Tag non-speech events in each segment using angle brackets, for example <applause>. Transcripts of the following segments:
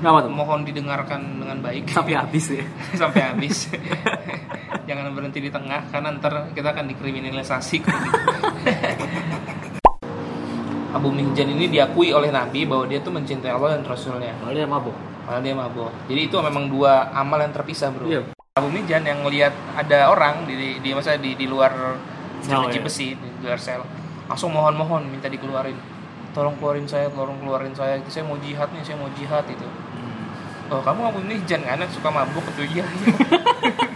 Kenapa tuh? mohon didengarkan dengan baik Sampai habis ya. <laughs> sampai habis <laughs> jangan berhenti di tengah karena ntar kita akan dikriminalisasi. <laughs> Abu Mihjan ini diakui oleh Nabi bahwa dia tuh mencintai Allah dan Rasulnya Kalau dia mabuk. Padahal dia mabuk jadi itu memang dua amal yang terpisah bro Iya. Abu Mihjan yang ngelihat ada orang di di masa di, di luar Sel, jeruji ya. besi di luar sel langsung mohon-mohon minta dikeluarin tolong keluarin saya tolong keluarin saya. Saya mau jihad nih saya mau jihad itu Hmm. oh kamu Abu Mihjan kan suka mabuk itu iya <laughs>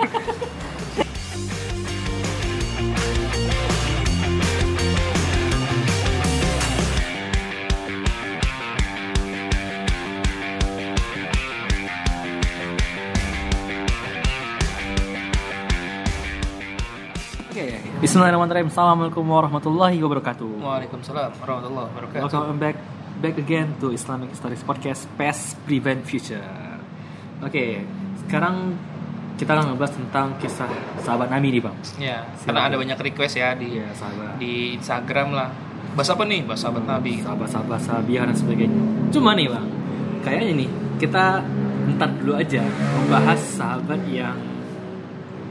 Bismillahirrahmanirrahim. Assalamualaikum warahmatullahi wabarakatuh. Waalaikumsalam warahmatullahi wabarakatuh. Welcome back back again to Islamic Stories Podcast Past Prevent Future. Oke, sekarang kita akan ngebahas tentang kisah sahabat Nabi nih bang. Ya, Silakan. karena ada banyak request ya di Iya sahabat. di Instagram lah. Bahas apa nih? Bahas sahabat Nabi. sahabat-sahabat sahabiah dan sebagainya. Cuma nih bang, kayaknya nih kita entar dulu aja membahas sahabat yang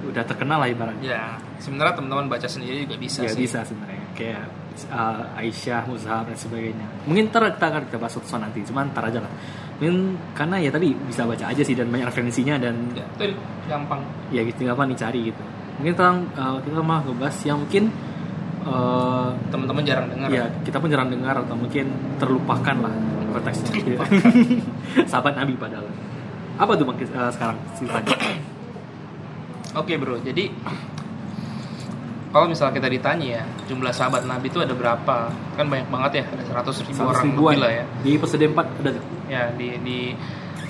udah terkenal lah ibaratnya. Ya, sebenarnya teman-teman baca sendiri juga bisa ya sih. bisa sebenarnya kayak uh, Aisyah, Muzhab dan sebagainya. Mungkin ntar kita akan kita bahas saat nanti, cuma ntar aja lah. Mungkin karena ya tadi bisa baca aja sih dan banyak referensinya dan Ya, itu gampang. ya gitu tinggal apa nih cari gitu. Mungkin tentang uh, kita mah ngebahas yang mungkin uh, Teman-teman jarang dengar. ya kita pun jarang dengar atau mungkin terlupakan lah konteksnya. <laughs> Sahabat Nabi padahal. Apa tuh bang uh, sekarang ceritanya? Oke, Bro. Jadi kalau misalnya kita ditanya ya, jumlah sahabat Nabi itu ada berapa? Kan banyak banget ya, ada 100 ribu 100 orang ribuan lebih lah ya. Di episode 4 ada tuh. Ya, di di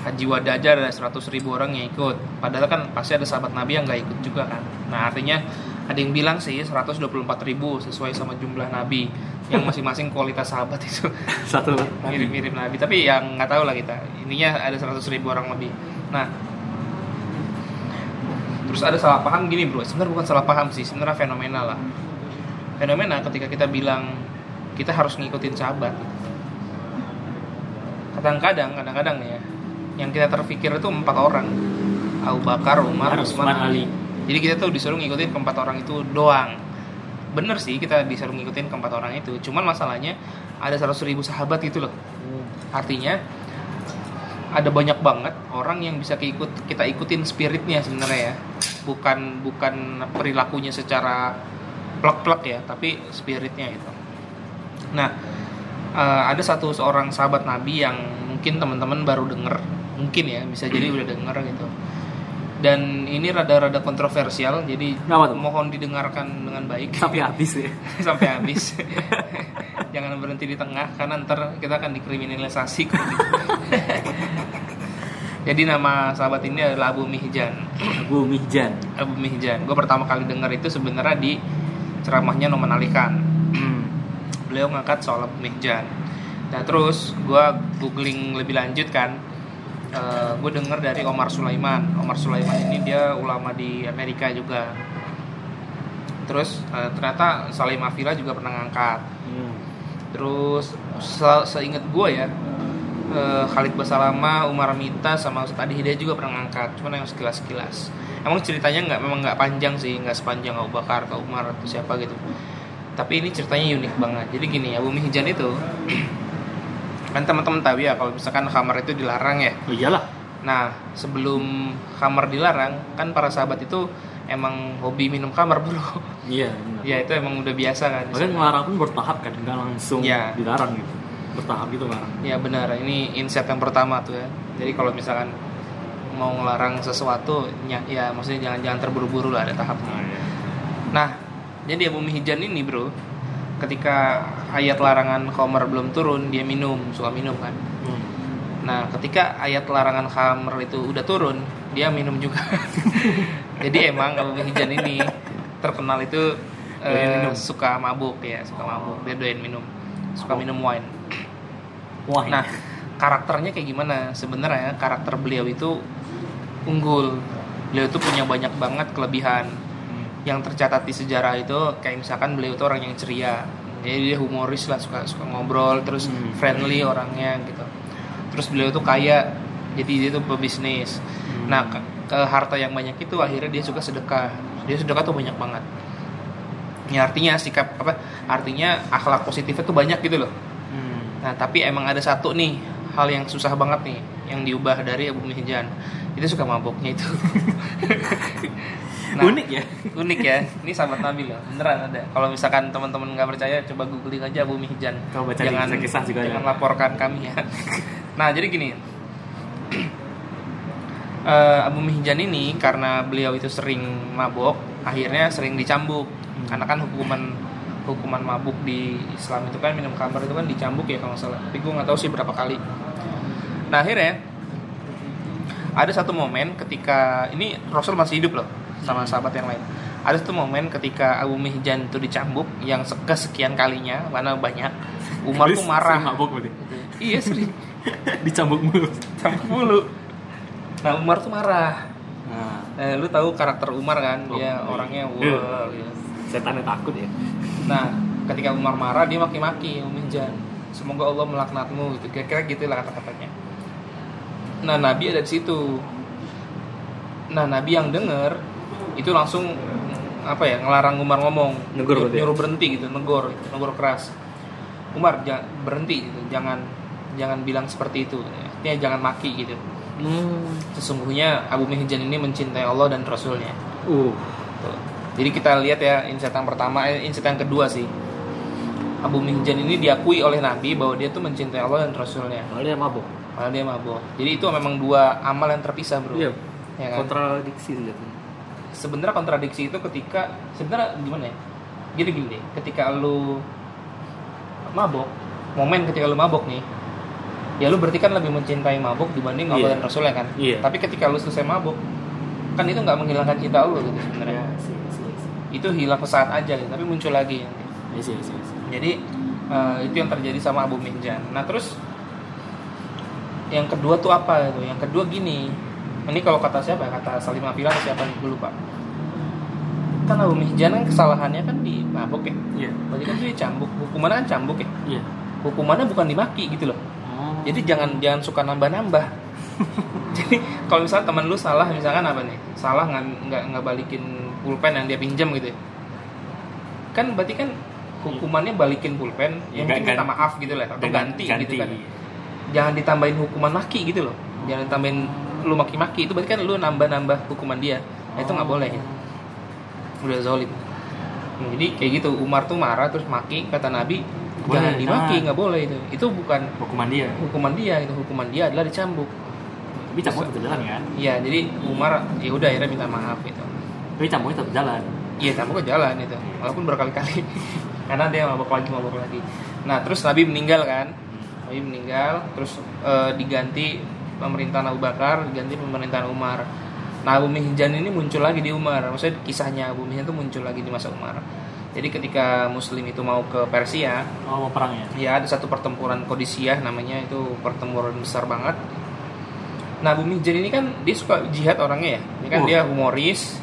Haji Wada aja ada 100 ribu orang yang ikut. Padahal kan pasti ada sahabat Nabi yang nggak ikut juga kan. Nah, artinya ada yang bilang sih 124 ribu sesuai sama jumlah Nabi yang masing-masing kualitas sahabat itu <laughs> satu mirip-mirip Nabi. Tapi yang nggak tahu lah kita. Ininya ada 100 ribu orang lebih. Nah, terus ada salah paham gini bro. Sebenarnya bukan salah paham sih, sebenarnya fenomena lah. Fenomena ketika kita bilang kita harus ngikutin sahabat. Kadang-kadang, kadang-kadang ya, yang kita terpikir itu empat orang. Abu Bakar, Umar, Utsman, Utsman, Ali. Jadi kita tuh disuruh ngikutin keempat orang itu doang. Bener sih kita disuruh ngikutin keempat orang itu. Cuman masalahnya ada 100 ribu sahabat gitu loh. Artinya ada banyak banget orang yang bisa keikut kita ikutin spiritnya sebenarnya ya. Bukan bukan perilakunya secara plek-plek ya, tapi spiritnya itu. Nah, eh, ada satu seorang sahabat Nabi yang mungkin teman-teman baru denger, mungkin ya bisa jadi udah denger gitu. Dan ini rada-rada kontroversial, jadi mohon didengarkan dengan baik sampai habis ya. <laughs> sampai habis. <laughs> Jangan berhenti di tengah karena ntar kita akan dikriminalisasi. <laughs> Jadi nama sahabat ini adalah Abu Mihjan. Abu Mihjan. Abu Mihjan. Gue pertama kali dengar itu sebenarnya di ceramahnya Noman Alikan. Hmm. Beliau ngangkat soal Abu Mihjan. Nah terus gue googling lebih lanjut kan. Gue denger dari Omar Sulaiman. Omar Sulaiman ini dia ulama di Amerika juga. Terus eh, ternyata Salim Afila juga pernah ngangkat. Hmm. Terus se- seingat gue ya eh, Khalid Basalama, Umar Mita sama Ustadz Adi Hidayah juga pernah ngangkat, cuman yang sekilas-sekilas. Emang ceritanya nggak memang nggak panjang sih, nggak sepanjang Abu Bakar atau Umar atau siapa gitu. Tapi ini ceritanya unik banget. Jadi gini, Abu Mihjan itu <clears throat> kan teman-teman tahu ya kalau misalkan khamar itu dilarang ya. Oh iyalah. Nah, sebelum khamar dilarang, kan para sahabat itu emang hobi minum khamar, Bro. Iya, <laughs> benar. ya itu emang udah biasa kan. Bahkan ngelarang pun bertahap kan, nggak langsung Iya. dilarang gitu. Bertahap gitu larang. Ya benar, ini insight yang pertama tuh ya. Jadi kalau misalkan mau ngelarang sesuatu, ya, ya maksudnya jangan jangan terburu-buru lah ada tahapnya. Nah, iya. Nah, jadi Abu Mihjan ini bro, ketika ayat larangan khamar belum turun, dia minum, suka minum kan. Hmm. Nah, ketika ayat larangan khamr itu udah turun, dia minum juga. <laughs> jadi emang Abu Mihjan ini terkenal itu eh, minum. suka mabuk ya, suka mabuk. Dia doyan minum, suka minum wine. Wah, Nah, karakternya kayak gimana? Sebenarnya karakter beliau itu unggul. Beliau itu punya banyak banget kelebihan yang tercatat di sejarah itu kayak misalkan beliau itu orang yang ceria. Jadi dia humoris lah, suka suka ngobrol, terus Hmm. friendly orangnya gitu. Terus beliau itu kaya jadi dia tuh pebisnis Hmm. nah ke, ke harta yang banyak itu akhirnya dia suka sedekah dia sedekah tuh banyak banget ya artinya sikap apa artinya akhlak positifnya tuh banyak gitu loh Hmm. nah tapi emang ada satu nih hal yang susah banget nih yang diubah dari Abu Mihjan itu suka maboknya itu <laughs> Nah, Unik ya. unik ya. Ini sahabat Nabi loh beneran ada. Kalau misalkan teman-teman nggak percaya coba googling aja Abu Mihjan. Kau baca jangan kisah-kisah juga jangan ya. laporkan kami ya. <laughs> Nah jadi gini. <clears throat> Eh, Abu Mihjan ini karena beliau itu sering mabok akhirnya sering dicambuk. Hmm. karena kan hukuman hukuman mabuk di Islam itu kan minum khamar itu kan dicambuk ya kalau salah. Tapi gue nggak tahu sih berapa kali. Nah akhirnya ada satu momen ketika ini Rasul masih hidup loh sama sahabat yang lain ada satu momen ketika Abu Mihjan itu dicambuk yang se- kesekian kalinya mana banyak Umar tuh marah berarti. iya sering <laughs> Dicambuk mulu. cambuk mulu nah Umar tuh marah Nah, Eh, lu tahu karakter Umar kan Oh, dia iya. orangnya Iya. wah gitu. setan yang takut ya. nah ketika Umar marah dia maki-maki Abu Mihjan semoga Allah melaknatmu gitu kira-kira gitu lah kata-katanya nah Nabi ada di situ nah Nabi yang denger itu langsung apa ya ngelarang Umar ngomong nyuruh, berarti ya? nyuruh berhenti gitu negor negor keras Umar jangan berhenti gitu jangan jangan bilang seperti itu artinya jangan maki gitu Hmm. sesungguhnya Abu Mihjan ini mencintai Allah dan Rasulnya Uh. Tuh. Jadi kita lihat ya insight yang pertama, eh, insight yang kedua sih. Abu Mihjan ini diakui oleh Nabi bahwa dia tuh mencintai Allah dan Rasulnya. Kalau dia mabok. Malah dia mabuk. Jadi itu memang dua amal yang terpisah bro. Iya. Ya kan? Kontradiksi jatuhnya. Sebenarnya kontradiksi itu ketika sebenarnya gimana ya? Gini gini deh. Ketika lu mabuk, momen ketika lu mabuk nih, ya lu berarti kan lebih mencintai mabuk dibanding Allah Iya. dan Rasulnya kan. Iya. Tapi ketika lu selesai mabuk, kan itu nggak menghilangkan cinta Allah gitu sebenarnya. Ya, sih, sih, sih. Itu hilang sesaat aja gitu, tapi muncul lagi. Ya, sih, sih, sih. Jadi eh, itu yang terjadi sama Abu Mihjan. Nah terus yang kedua tuh apa itu? Yang kedua gini, ini kalau kata siapa? ya? Kata Salim Afilah atau siapa nih? Gue lupa. Kan Abu Mihjan kan kesalahannya kan di mabuk ya. Iya. Berarti kan dia cambuk. Hukumannya kan cambuk ya. Iya. Hukumannya bukan dimaki gitu loh. Oh. Jadi jangan jangan suka nambah-nambah. <laughs> Jadi kalau misalnya teman lu salah misalkan apa nih? Salah nggak nggak balikin pulpen yang dia pinjam gitu ya. Kan berarti kan hukumannya balikin pulpen yang Nggak- penting minta ganti. maaf gitu lah atau ganti, gitu kan. Jangan ditambahin hukuman maki gitu loh. Jangan ditambahin lu maki-maki itu berarti kan lu nambah-nambah hukuman dia. Nah, itu nggak boleh ya. Udah zolim. Nah, jadi kayak gitu Umar tuh marah terus maki kata Nabi Boleh, jangan dimaki jangan. nggak boleh itu. Itu bukan Hukuman dia. hukuman dia itu hukuman dia adalah dicambuk Tapi cambuk tetap jalan kan? Iya, jadi Umar ya udah akhirnya minta maaf gitu. Tapi cambuknya tetap jalan. Iya, cambuk ke jalan itu, walaupun berkali-kali. <laughs> Karena dia mabok lagi, mabok lagi. Nah, terus Nabi meninggal kan? Nabi meninggal, terus eh, diganti pemerintahan Abu Bakar, diganti pemerintahan Umar. Nah, Abu Mihjan ini muncul lagi di Umar. Maksudnya kisahnya Abu Mihjan itu muncul lagi di masa Umar. Jadi ketika Muslim itu mau ke Persia, Oh, mau perang ya? ya ada satu pertempuran Kodisiyah namanya itu pertempuran besar banget. Nah, Bumi Jen ini kan dia suka jihad orangnya ya. Ini kan Oh. dia humoris,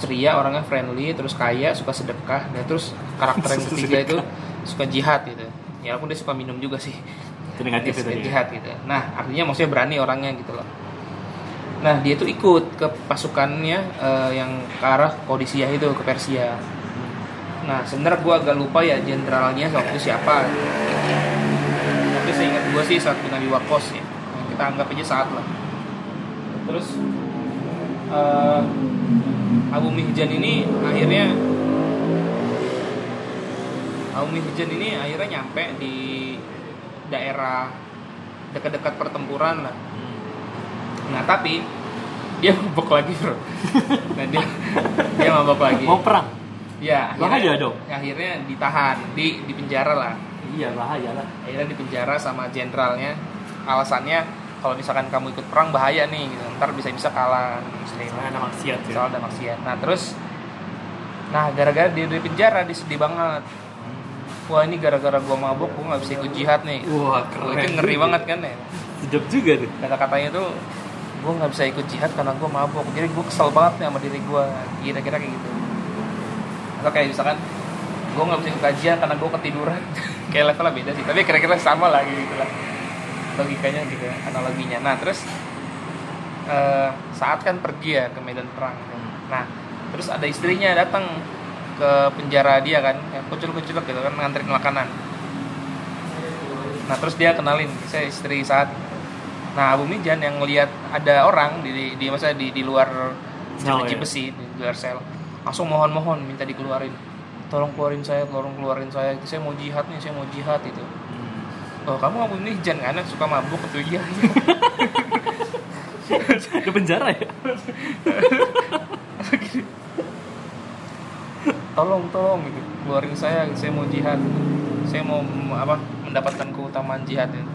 ceria, orangnya friendly, terus kaya, suka sedekah, dan terus karakter yang ketiga itu <laughs> suka jihad gitu. Ya walaupun dia suka minum juga sih. Itu negatif itu dia. jihad gitu. Nah, artinya maksudnya berani orangnya gitu loh. Nah, dia tuh ikut ke pasukannya eh, yang ke arah Kodisiyah itu ke Persia. Nah, sebenarnya gue agak lupa ya jenderalnya waktu itu siapa. Tapi saya ingat gue sih saat bin Abi Waqqas ya. Kita anggap aja saat lah. Terus eh, Abu Mihjan ini akhirnya Abu Mihjan ini akhirnya nyampe di daerah dekat-dekat pertempuran lah. Nah tapi dia <laughs> mabok lagi bro. Nah dia dia mabok lagi. Mau perang? Ya, Bahaya dong. Akhirnya ditahan di di penjara lah. Iya, bahaya lah. Akhirnya di penjara sama jenderalnya. Alasannya kalau misalkan kamu ikut perang bahaya nih, gitu. ntar bisa-bisa kalah muslim. Soalnya ada maksiat ya. Soal ada maksiat. Nah terus, nah gara-gara dia di penjara dia sedih banget. Wah ini gara-gara gua mabuk, gua nggak bisa ikut jihad nih. Wah, keren. itu ngeri juga. banget kan ya. Sedap juga tuh. Kata-katanya tuh, gua nggak bisa ikut jihad karena gua mabuk. Jadi gua kesel banget nih sama diri gua. Kira-kira kayak gitu. Atau kayak misalkan, gua nggak bisa ikut kajian karena gua ketiduran. <laughs> kayak levelnya beda sih. Tapi kira-kira sama lah gitu lah. Logikanya gitu, analoginya. Nah terus eh, saat kan pergi ya ke medan perang nah terus ada istrinya datang ke penjara dia kan ya, kucul-kucul gitu kan nganterin makanan. Nah terus dia kenalin saya istri saat nah Abu Mijan yang ngelihat ada orang di di, di masa di di luar Oh, iya. besi di luar sel langsung mohon-mohon minta dikeluarin. Tolong keluarin saya tolong keluarin saya saya mau jihad nih saya mau jihad itu oh kamu Abu Mijan kan suka mabuk tuh iya iya Ke penjara ya? <laughs> tolong tolong gitu. Keluarin saya saya mau jihad. Saya mau apa mendapatkan keutamaan jihad gitu.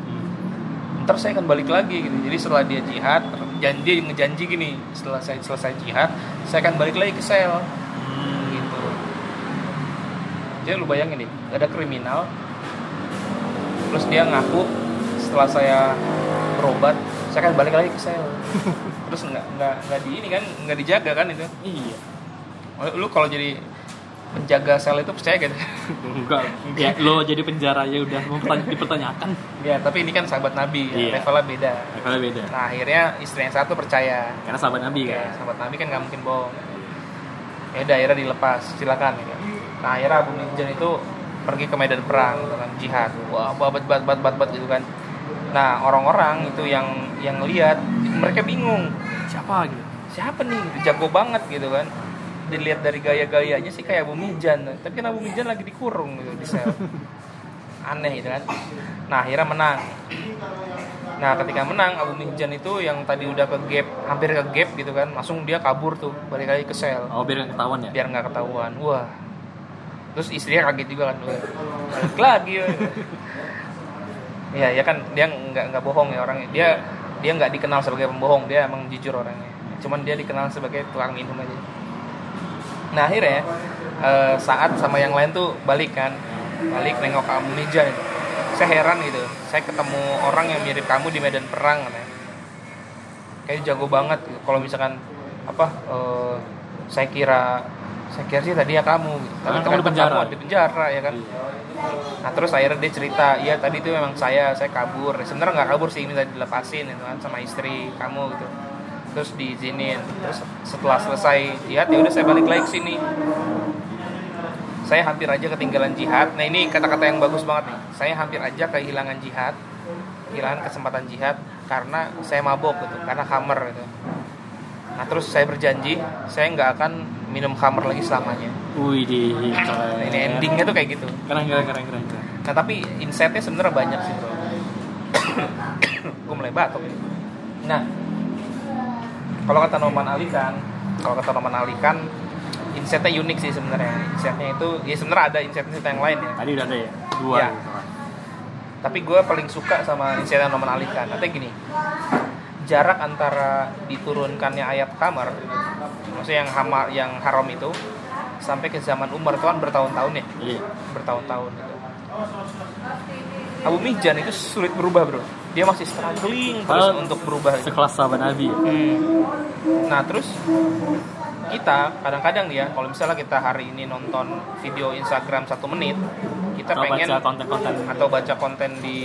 ntar saya akan balik lagi gitu. Jadi setelah dia jihad janji ngejanji gini setelah saya selesai jihad saya akan balik lagi ke sel. Gitu. Jadi lu bayangin nih ada kriminal terus dia ngaku setelah saya berobat saya akan balik lagi ke sel. <laughs> Terus nggak nggak nggak di ini kan nggak dijaga kan itu? Iya. lu kalau jadi penjaga sel itu percaya gitu Enggak. Ya, <laughs> lo jadi penjara ya udah dipertanyakan. ya tapi ini kan sahabat nabi ya, Iya. levelnya beda Kalau beda. nah akhirnya istri yang satu percaya Karena sahabat Nabi Oke, kan. sahabat nabi kan nggak mungkin bohong ya udah akhirnya dilepas silakan gitu. nah akhirnya Abu Mijan itu pergi ke medan perang dengan jihad wah babat bat bat bat bat gitu kan nah orang-orang itu yang yang lihat mereka bingung Siapa gitu? siapa nih gitu, jago banget gitu kan dilihat dari gaya-gayanya sih kayak Abu Mijan tapi kan Abu Mijan lagi dikurung gitu di sel. Aneh gitu kan. Nah akhirnya menang. Nah ketika menang Abu Mijan itu yang tadi udah ke gap hampir ke gap gitu kan langsung dia kabur tuh balik lagi ke sel. Oh, biar nggak ketahuan ya? biar nggak ketahuan. Wah. Terus istrinya kaget juga kan balik lagi wah. ya ya kan dia nggak nggak bohong ya orangnya. Dia dia nggak dikenal sebagai pembohong dia emang jujur orangnya. Cuman dia dikenal sebagai tukang minum aja nah akhirnya eh, saat sama yang lain tuh balik kan. Balik nengok kamu Mijan saya heran gitu. Saya ketemu orang yang mirip kamu di medan perang katanya. Kayak jago banget. Gitu. kalau misalkan apa eh, saya kira saya kira sih tadi ya kamu gitu. tapi Ah, kamu di penjara. kamu di penjara ya kan? Nah terus akhirnya dia cerita iya tadi itu memang saya saya kabur. Sebenarnya nggak kabur sih minta dilepasin itu kan sama istri kamu gitu terus diizinin terus setelah selesai jihad ya udah saya balik lagi ke sini saya hampir aja ketinggalan jihad nah ini kata-kata yang bagus banget nih saya hampir aja kehilangan jihad kehilangan kesempatan jihad karena saya mabok gitu karena hammer gitu nah terus saya berjanji saya nggak akan minum hammer lagi selamanya Wih di nah, ini endingnya tuh kayak gitu Keren keren keren keren. keren. Nah tapi insightnya sebenarnya banyak sih bro. <coughs> Gue mulai batuk. Nah, kalau kata Noman Ali kan, kalau kata Noman Ali kan, insightnya unik sih sebenarnya. Insightnya itu, ya sebenarnya ada insight-insight yang lain ya. Tadi udah ada ya? Dua. Ya. gitu kan. Tapi gue paling suka sama insight yang Noman Ali kan. Katanya gini, jarak antara diturunkannya ayat kamar, maksudnya yang hamar, yang haram itu, sampai ke zaman Umar itu kan bertahun-tahun ya, Iya. bertahun-tahun gitu. Abu Mijan itu sulit berubah bro dia masih struggling terus Oh, untuk berubah Sekelas sahabat Nabi. ya? Hmm. nah terus kita kadang-kadang nih ya kalau misalnya kita hari ini nonton video Instagram satu menit kita Atau pengen baca konten-konten. atau baca konten di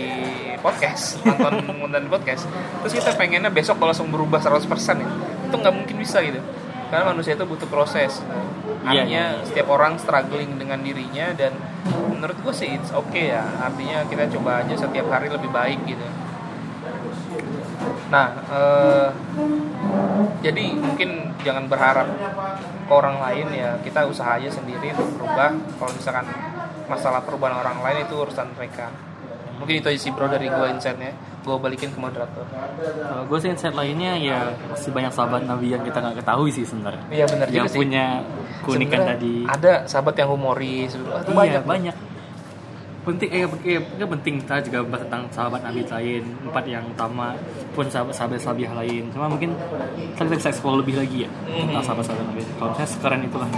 podcast <laughs> nonton konten di podcast terus kita pengennya besok langsung berubah 100% ya itu nggak mungkin bisa gitu karena manusia itu butuh proses Iya, artinya iya. setiap orang struggling dengan dirinya dan menurut gue sih it's okay ya artinya kita coba aja setiap hari lebih baik gitu nah eh, jadi mungkin jangan berharap ke orang lain ya. Kita usaha aja sendiri untuk berubah kalau misalkan masalah perubahan orang lain itu urusan mereka. Mungkin itu aja sih bro dari gue insightnya. Gue balikin ke moderator. Kalau gue sih insight lainnya ya masih banyak sahabat Nabi yang kita nggak ketahui sih sebenarnya. iya benar Yang juga sih. punya keunikan tadi. ada sahabat yang humoris. Iya, banyak banyak. Penting eh, eh, eh, penting kita juga bahas tentang sahabat Nabi lain, empat yang utama pun sahabat sahabat sahabat lain. Cuma mungkin kita bisa explore lebih lagi ya tentang sahabat sahabat Nabi. Kalau misalnya sekarang itulah.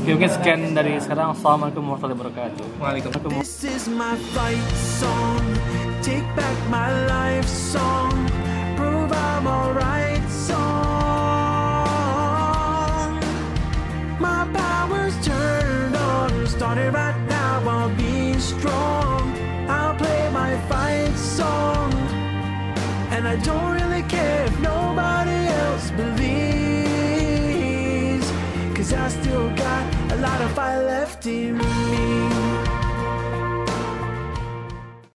Oke, mungkin sekian dari sekarang. Assalamualaikum warahmatullahi wabarakatuh. Waalaikumsalam. This is my fight song. Take back my life song. I don't